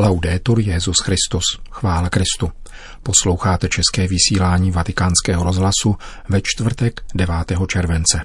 Laudetur Jezus Christus, chvála Kristu. Posloucháte české vysílání Vatikánského rozhlasu ve čtvrtek 9. července.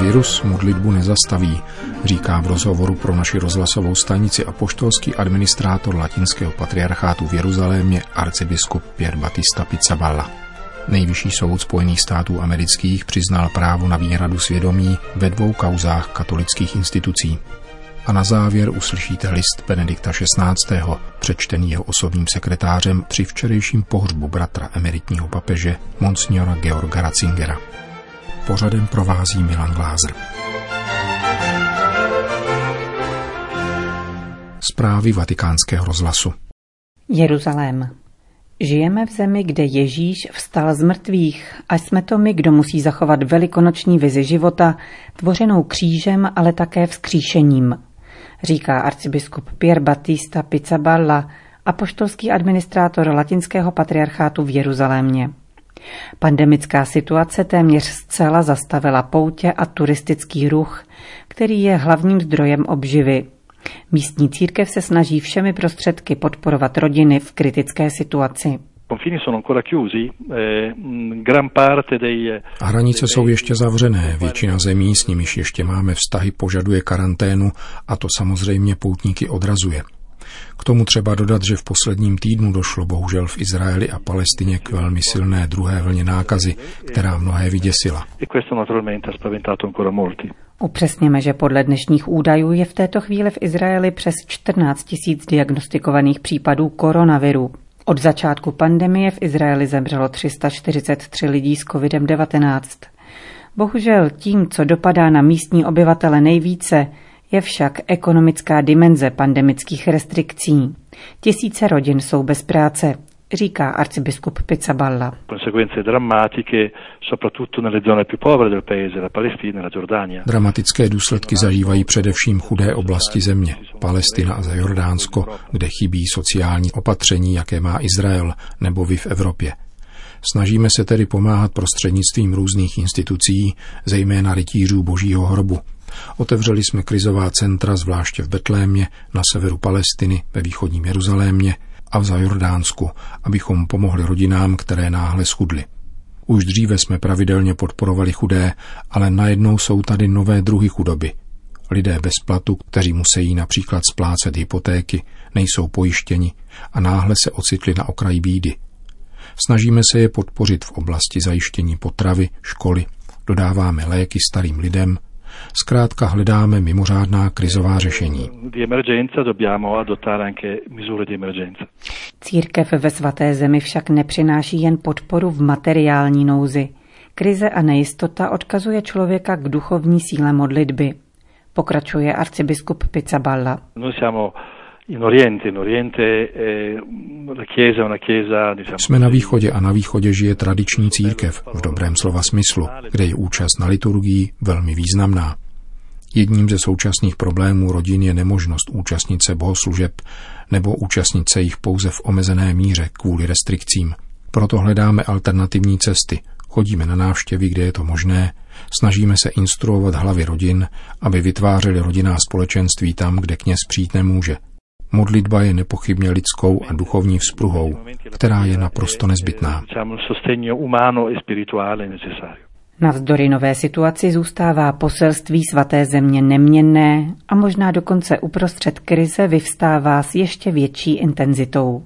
Virus modlitbu nezastaví, říká v rozhovoru pro naši rozhlasovou stanici apoštolský administrátor latinského patriarchátu v Jeruzalémě arcibiskup Pier Battista Pizzaballa. Nejvyšší soud Spojených států amerických přiznal právo na výhradu svědomí ve dvou kauzách katolických institucí. A na závěr uslyšíte list Benedikta XVI. přečtený jeho osobním sekretářem při včerejším pohřbu bratra emeritního papeže Monsignora Georga Ratzingera. Pořadem provází Milan Glázer. Zprávy vatikánského rozhlasu Jeruzalém. Žijeme v zemi, kde Ježíš vstal z mrtvých a jsme to my, kdo musí zachovat velikonoční vizi života, tvořenou křížem, ale také vzkříšením, říká arcibiskup Pier Battista Pizzaballa, apoštolský administrátor latinského patriarchátu v Jeruzalémě. Pandemická situace téměř zcela zastavila poutě a turistický ruch, který je hlavním zdrojem obživy. Místní církev se snaží všemi prostředky podporovat rodiny v kritické situaci. Eh, hranice jsou ještě zavřené. Většina zemí, s nimiž ještě máme vztahy, požaduje karanténu a to samozřejmě poutníky odrazuje. K tomu třeba dodat, že v posledním týdnu došlo bohužel v Izraeli a Palestině k velmi silné druhé vlně nákazy, která mnohé vyděsila. Upřesněme, že podle dnešních údajů je v této chvíli v Izraeli přes 14 tisíc diagnostikovaných případů koronaviru. Od začátku pandemie v Izraeli zemřelo 343 lidí s COVID-19. Bohužel tím, co dopadá na místní obyvatele nejvíce, je však ekonomická dimenze pandemických restrikcí. Tisíce rodin jsou bez práce, říká arcibiskup Pizzaballa. Dramatické důsledky zažívají především chudé oblasti země, Palestina a Jordánsko, kde chybí sociální opatření, jaké má Izrael nebo vy v Evropě. Snažíme se tedy pomáhat prostřednictvím různých institucí, zejména rytířů božího hrobu. Otevřeli jsme krizová centra, zvláště v Betlémě, na severu Palestiny, ve východním Jeruzalémě, a v Zajordánsku, abychom pomohli rodinám, které náhle schudly. Už dříve jsme pravidelně podporovali chudé, ale najednou jsou tady nové druhy chudoby. Lidé bez platu, kteří musí například splácet hypotéky, nejsou pojištěni a náhle se ocitli na okraji bídy. Snažíme se je podpořit v oblasti zajištění potravy, školy, dodáváme léky starým lidem, Zkrátka hledáme mimořádná krizová řešení. Církev ve svaté zemi však nepřináší jen podporu v materiální nouzi. Krize a nejistota odkazuje člověka k duchovní síle modlitby. Pokračuje arcibiskup Pizzaballa. Jsme na východě a na východě žije tradiční církev v dobrém slova smyslu, kde je účast na liturgii velmi významná. Jedním ze současných problémů rodin je nemožnost účastnit se bohoslužeb nebo účastnit se jich pouze v omezené míře kvůli restrikcím. Proto hledáme alternativní cesty, chodíme na návštěvy, kde je to možné, snažíme se instruovat hlavy rodin, aby vytvářeli rodinná společenství tam, kde kněz přijít nemůže, Modlitba je nepochybně lidskou a duchovní vzpruhou, která je naprosto nezbytná. Navzdory nové situaci zůstává poselství svaté země neměnné a možná dokonce uprostřed krize vyvstává s ještě větší intenzitou.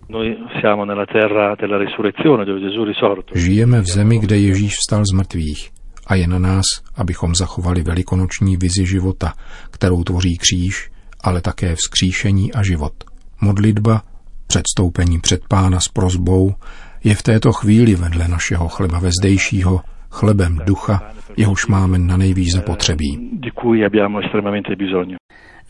Žijeme v zemi, kde Ježíš vstal z mrtvých a je na nás, abychom zachovali velikonoční vizi života, kterou tvoří kříž, ale také vzkříšení a život. Modlitba, předstoupení před pána s prozbou, je v této chvíli vedle našeho chleba vezdejšího chlebem ducha, jehož máme na nejvíc zapotřebí.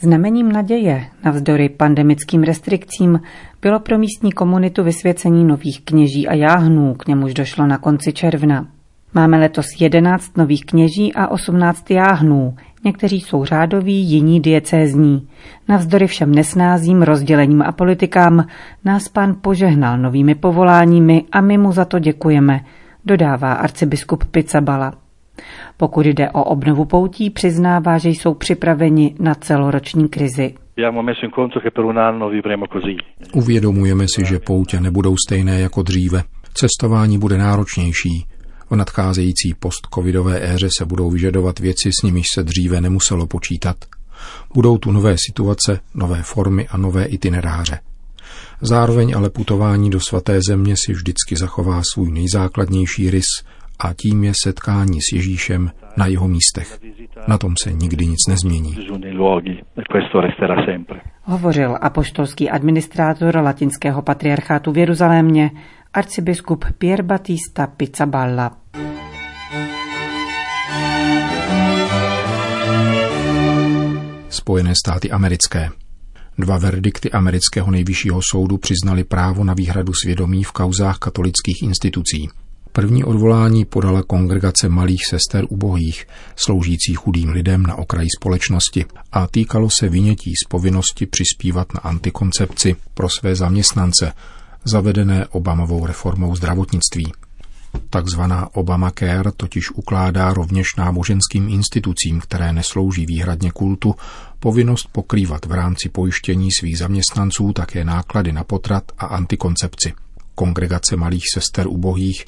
Znamením naděje navzdory pandemickým restrikcím bylo pro místní komunitu vysvěcení nových kněží a jáhnů, k němuž došlo na konci června. Máme letos 11 nových kněží a 18 jáhnů, Někteří jsou řádoví, jiní diecézní. Navzdory všem nesnázím, rozdělením a politikám nás pán požehnal novými povoláními a my mu za to děkujeme, dodává arcibiskup Pizzabala. Pokud jde o obnovu poutí, přiznává, že jsou připraveni na celoroční krizi. Uvědomujeme si, že poutě nebudou stejné jako dříve. Cestování bude náročnější. V nadcházející post-covidové éře se budou vyžadovat věci, s nimiž se dříve nemuselo počítat. Budou tu nové situace, nové formy a nové itineráře. Zároveň ale putování do svaté země si vždycky zachová svůj nejzákladnější rys a tím je setkání s Ježíšem na jeho místech. Na tom se nikdy nic nezmění. Hovořil apoštolský administrátor latinského patriarchátu v Jeruzalémě, arcibiskup Pier Battista Pizzaballa. Spojené státy americké. Dva verdikty amerického nejvyššího soudu přiznali právo na výhradu svědomí v kauzách katolických institucí. První odvolání podala kongregace malých sester ubohých, sloužících chudým lidem na okraji společnosti a týkalo se vynětí z povinnosti přispívat na antikoncepci pro své zaměstnance, zavedené Obamovou reformou zdravotnictví. Takzvaná Obamacare totiž ukládá rovněž náboženským institucím, které neslouží výhradně kultu, povinnost pokrývat v rámci pojištění svých zaměstnanců také náklady na potrat a antikoncepci. Kongregace malých sester ubohých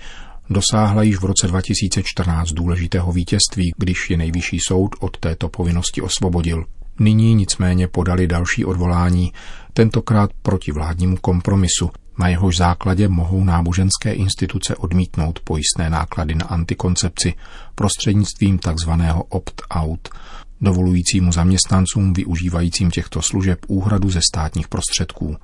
dosáhla již v roce 2014 důležitého vítězství, když je nejvyšší soud od této povinnosti osvobodil. Nyní nicméně podali další odvolání, tentokrát proti vládnímu kompromisu, na jehož základě mohou náboženské instituce odmítnout pojistné náklady na antikoncepci prostřednictvím tzv. opt-out, dovolujícímu zaměstnancům využívajícím těchto služeb úhradu ze státních prostředků.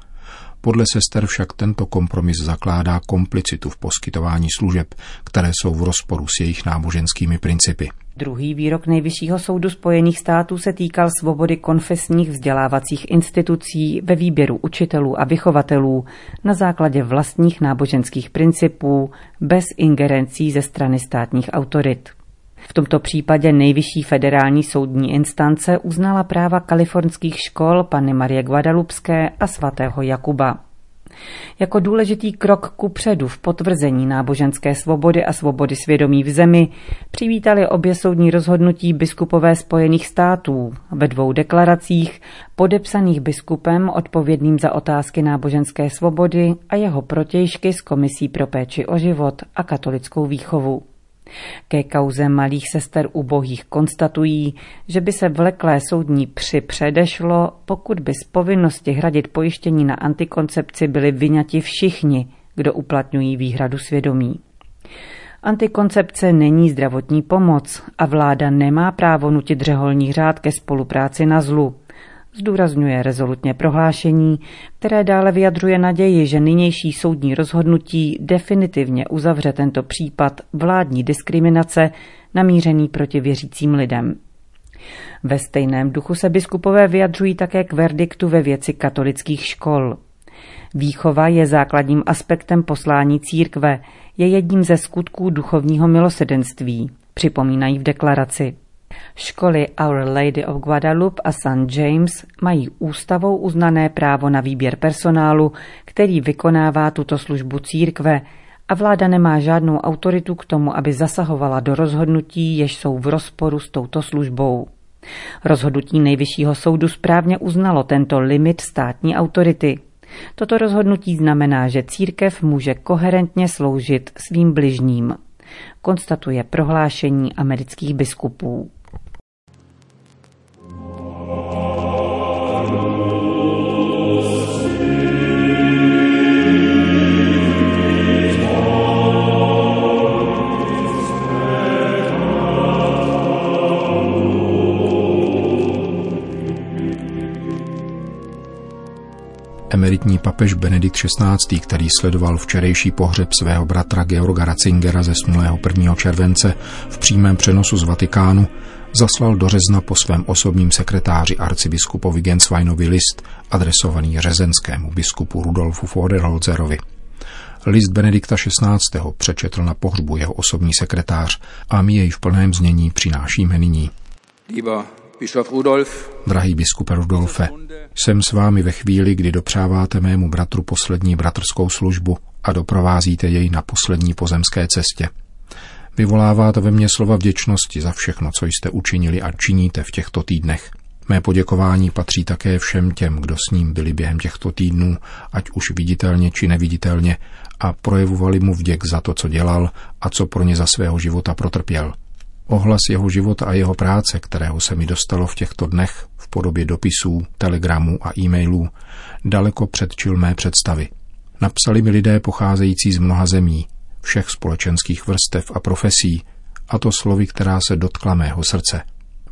Podle sester však tento kompromis zakládá komplicitu v poskytování služeb, které jsou v rozporu s jejich náboženskými principy. Druhý výrok Nejvyššího soudu Spojených států se týkal svobody konfesních vzdělávacích institucí ve výběru učitelů a vychovatelů na základě vlastních náboženských principů bez ingerencí ze strany státních autorit. V tomto případě nejvyšší federální soudní instance uznala práva kalifornských škol Panny Marie Guadalupské a svatého Jakuba. Jako důležitý krok ku předu v potvrzení náboženské svobody a svobody svědomí v zemi přivítali obě soudní rozhodnutí biskupové Spojených států ve dvou deklaracích podepsaných biskupem odpovědným za otázky náboženské svobody a jeho protějšky z Komisí pro péči o život a katolickou výchovu. Ke kauze malých sester ubohých konstatují, že by se vleklé soudní při předešlo, pokud by z povinnosti hradit pojištění na antikoncepci byli vyňati všichni, kdo uplatňují výhradu svědomí. Antikoncepce není zdravotní pomoc a vláda nemá právo nutit řeholní řád ke spolupráci na zlu zdůrazňuje rezolutně prohlášení, které dále vyjadřuje naději, že nynější soudní rozhodnutí definitivně uzavře tento případ vládní diskriminace namířený proti věřícím lidem. Ve stejném duchu se biskupové vyjadřují také k verdiktu ve věci katolických škol. Výchova je základním aspektem poslání církve, je jedním ze skutků duchovního milosedenství, připomínají v deklaraci. Školy Our Lady of Guadalupe a St. James mají ústavou uznané právo na výběr personálu, který vykonává tuto službu církve a vláda nemá žádnou autoritu k tomu, aby zasahovala do rozhodnutí, jež jsou v rozporu s touto službou. Rozhodnutí nejvyššího soudu správně uznalo tento limit státní autority. Toto rozhodnutí znamená, že církev může koherentně sloužit svým bližním, konstatuje prohlášení amerických biskupů. Emeritní papež Benedikt XVI., který sledoval včerejší pohřeb svého bratra Georga Ratzingera ze 1. července v přímém přenosu z Vatikánu, zaslal do Řezna po svém osobním sekretáři arcibiskupovi Gensweinovi list adresovaný řezenskému biskupu Rudolfu Foderholzerovi. List Benedikta XVI. přečetl na pohřbu jeho osobní sekretář a my jej v plném znění přinášíme nyní. Lieber. Drahý biskupe Rudolfe, jsem s vámi ve chvíli, kdy dopřáváte mému bratru poslední bratrskou službu a doprovázíte jej na poslední pozemské cestě. Vyvolává to ve mně slova vděčnosti za všechno, co jste učinili a činíte v těchto týdnech. Mé poděkování patří také všem těm, kdo s ním byli během těchto týdnů, ať už viditelně či neviditelně, a projevovali mu vděk za to, co dělal a co pro ně za svého života protrpěl. Ohlas jeho života a jeho práce, kterého se mi dostalo v těchto dnech v podobě dopisů, telegramů a e-mailů, daleko předčil mé představy. Napsali mi lidé pocházející z mnoha zemí, všech společenských vrstev a profesí, a to slovy, která se dotkla mého srdce.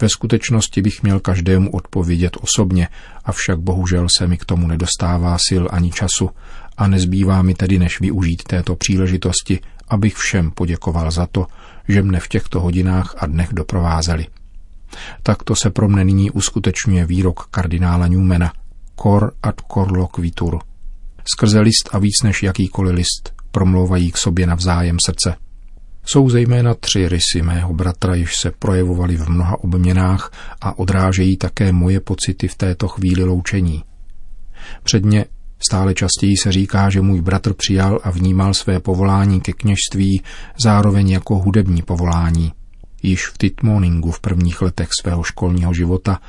Ve skutečnosti bych měl každému odpovědět osobně, avšak bohužel se mi k tomu nedostává sil ani času a nezbývá mi tedy než využít této příležitosti, abych všem poděkoval za to, že mne v těchto hodinách a dnech doprovázeli. Takto se pro mne nyní uskutečňuje výrok kardinála Newmana Cor ad cor loquitur. Skrze list a víc než jakýkoliv list promlouvají k sobě navzájem srdce. Jsou zejména tři rysy mého bratra, jež se projevovaly v mnoha obměnách a odrážejí také moje pocity v této chvíli loučení. Předně stále častěji se říká, že můj bratr přijal a vnímal své povolání ke kněžství zároveň jako hudební povolání. Již v Titmoningu v prvních letech svého školního života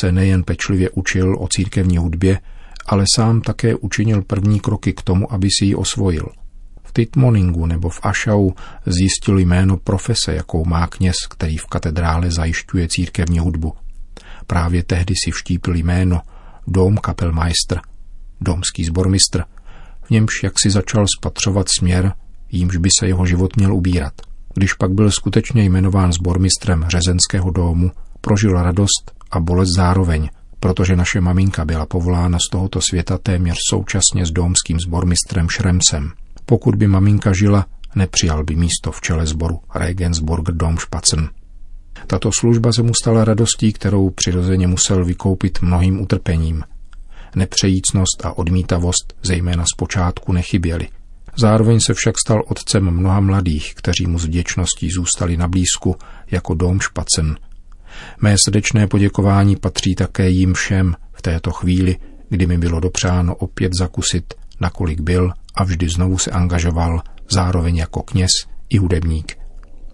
se nejen pečlivě učil o církevní hudbě, ale sám také učinil první kroky k tomu, aby si ji osvojil – Titmoningu nebo v Ašau zjistil jméno profese, jakou má kněz, který v katedrále zajišťuje církevní hudbu. Právě tehdy si vštípil jméno Dom kapelmeister, domský zbormistr, v němž jak si začal spatřovat směr, jímž by se jeho život měl ubírat. Když pak byl skutečně jmenován zbormistrem řezenského domu, prožil radost a bolest zároveň, protože naše maminka byla povolána z tohoto světa téměř současně s domským zbormistrem Šremsem. Pokud by maminka žila, nepřijal by místo v čele sboru Regensburg Domspatzen. Tato služba se mu stala radostí, kterou přirozeně musel vykoupit mnohým utrpením. Nepřejícnost a odmítavost zejména zpočátku nechyběly. Zároveň se však stal otcem mnoha mladých, kteří mu s vděčností zůstali na blízku jako Domšpacen. Mé srdečné poděkování patří také jim všem v této chvíli, kdy mi bylo dopřáno opět zakusit, nakolik byl a vždy znovu se angažoval, zároveň jako kněz i hudebník.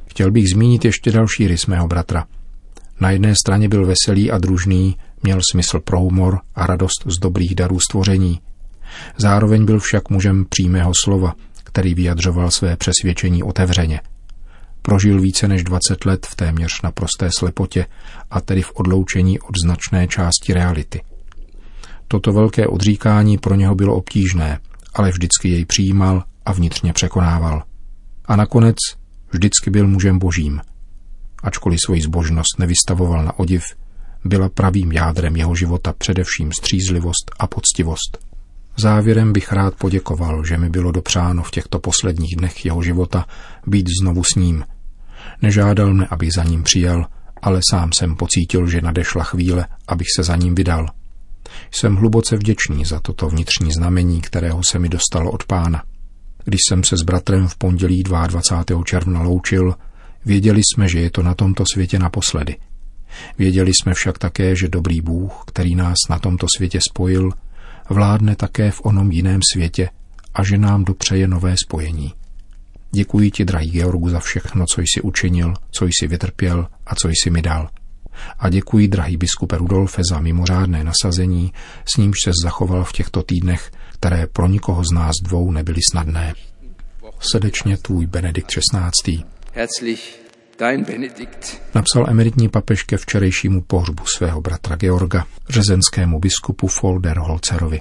Chtěl bych zmínit ještě další rys mého bratra. Na jedné straně byl veselý a družný, měl smysl pro humor a radost z dobrých darů stvoření. Zároveň byl však mužem přímého slova, který vyjadřoval své přesvědčení otevřeně. Prožil více než 20 let v téměř naprosté slepotě a tedy v odloučení od značné části reality. Toto velké odříkání pro něho bylo obtížné, ale vždycky jej přijímal a vnitřně překonával. A nakonec vždycky byl mužem božím. Ačkoliv svoji zbožnost nevystavoval na odiv, byla pravým jádrem jeho života především střízlivost a poctivost. Závěrem bych rád poděkoval, že mi bylo dopřáno v těchto posledních dnech jeho života být znovu s ním. Nežádal mne, abych za ním přijel, ale sám jsem pocítil, že nadešla chvíle, abych se za ním vydal – jsem hluboce vděčný za toto vnitřní znamení, kterého se mi dostalo od pána. Když jsem se s bratrem v pondělí 22. června loučil, věděli jsme, že je to na tomto světě naposledy. Věděli jsme však také, že dobrý Bůh, který nás na tomto světě spojil, vládne také v onom jiném světě a že nám dopřeje nové spojení. Děkuji ti, drahý Georgu, za všechno, co jsi učinil, co jsi vytrpěl a co jsi mi dal a děkuji drahý biskupe Rudolfe za mimořádné nasazení, s nímž se zachoval v těchto týdnech, které pro nikoho z nás dvou nebyly snadné. Srdečně tvůj Benedikt XVI. Herzlich dein Benedikt. Napsal emeritní papež ke včerejšímu pohřbu svého bratra Georga, řezenskému biskupu Folder Holcerovi.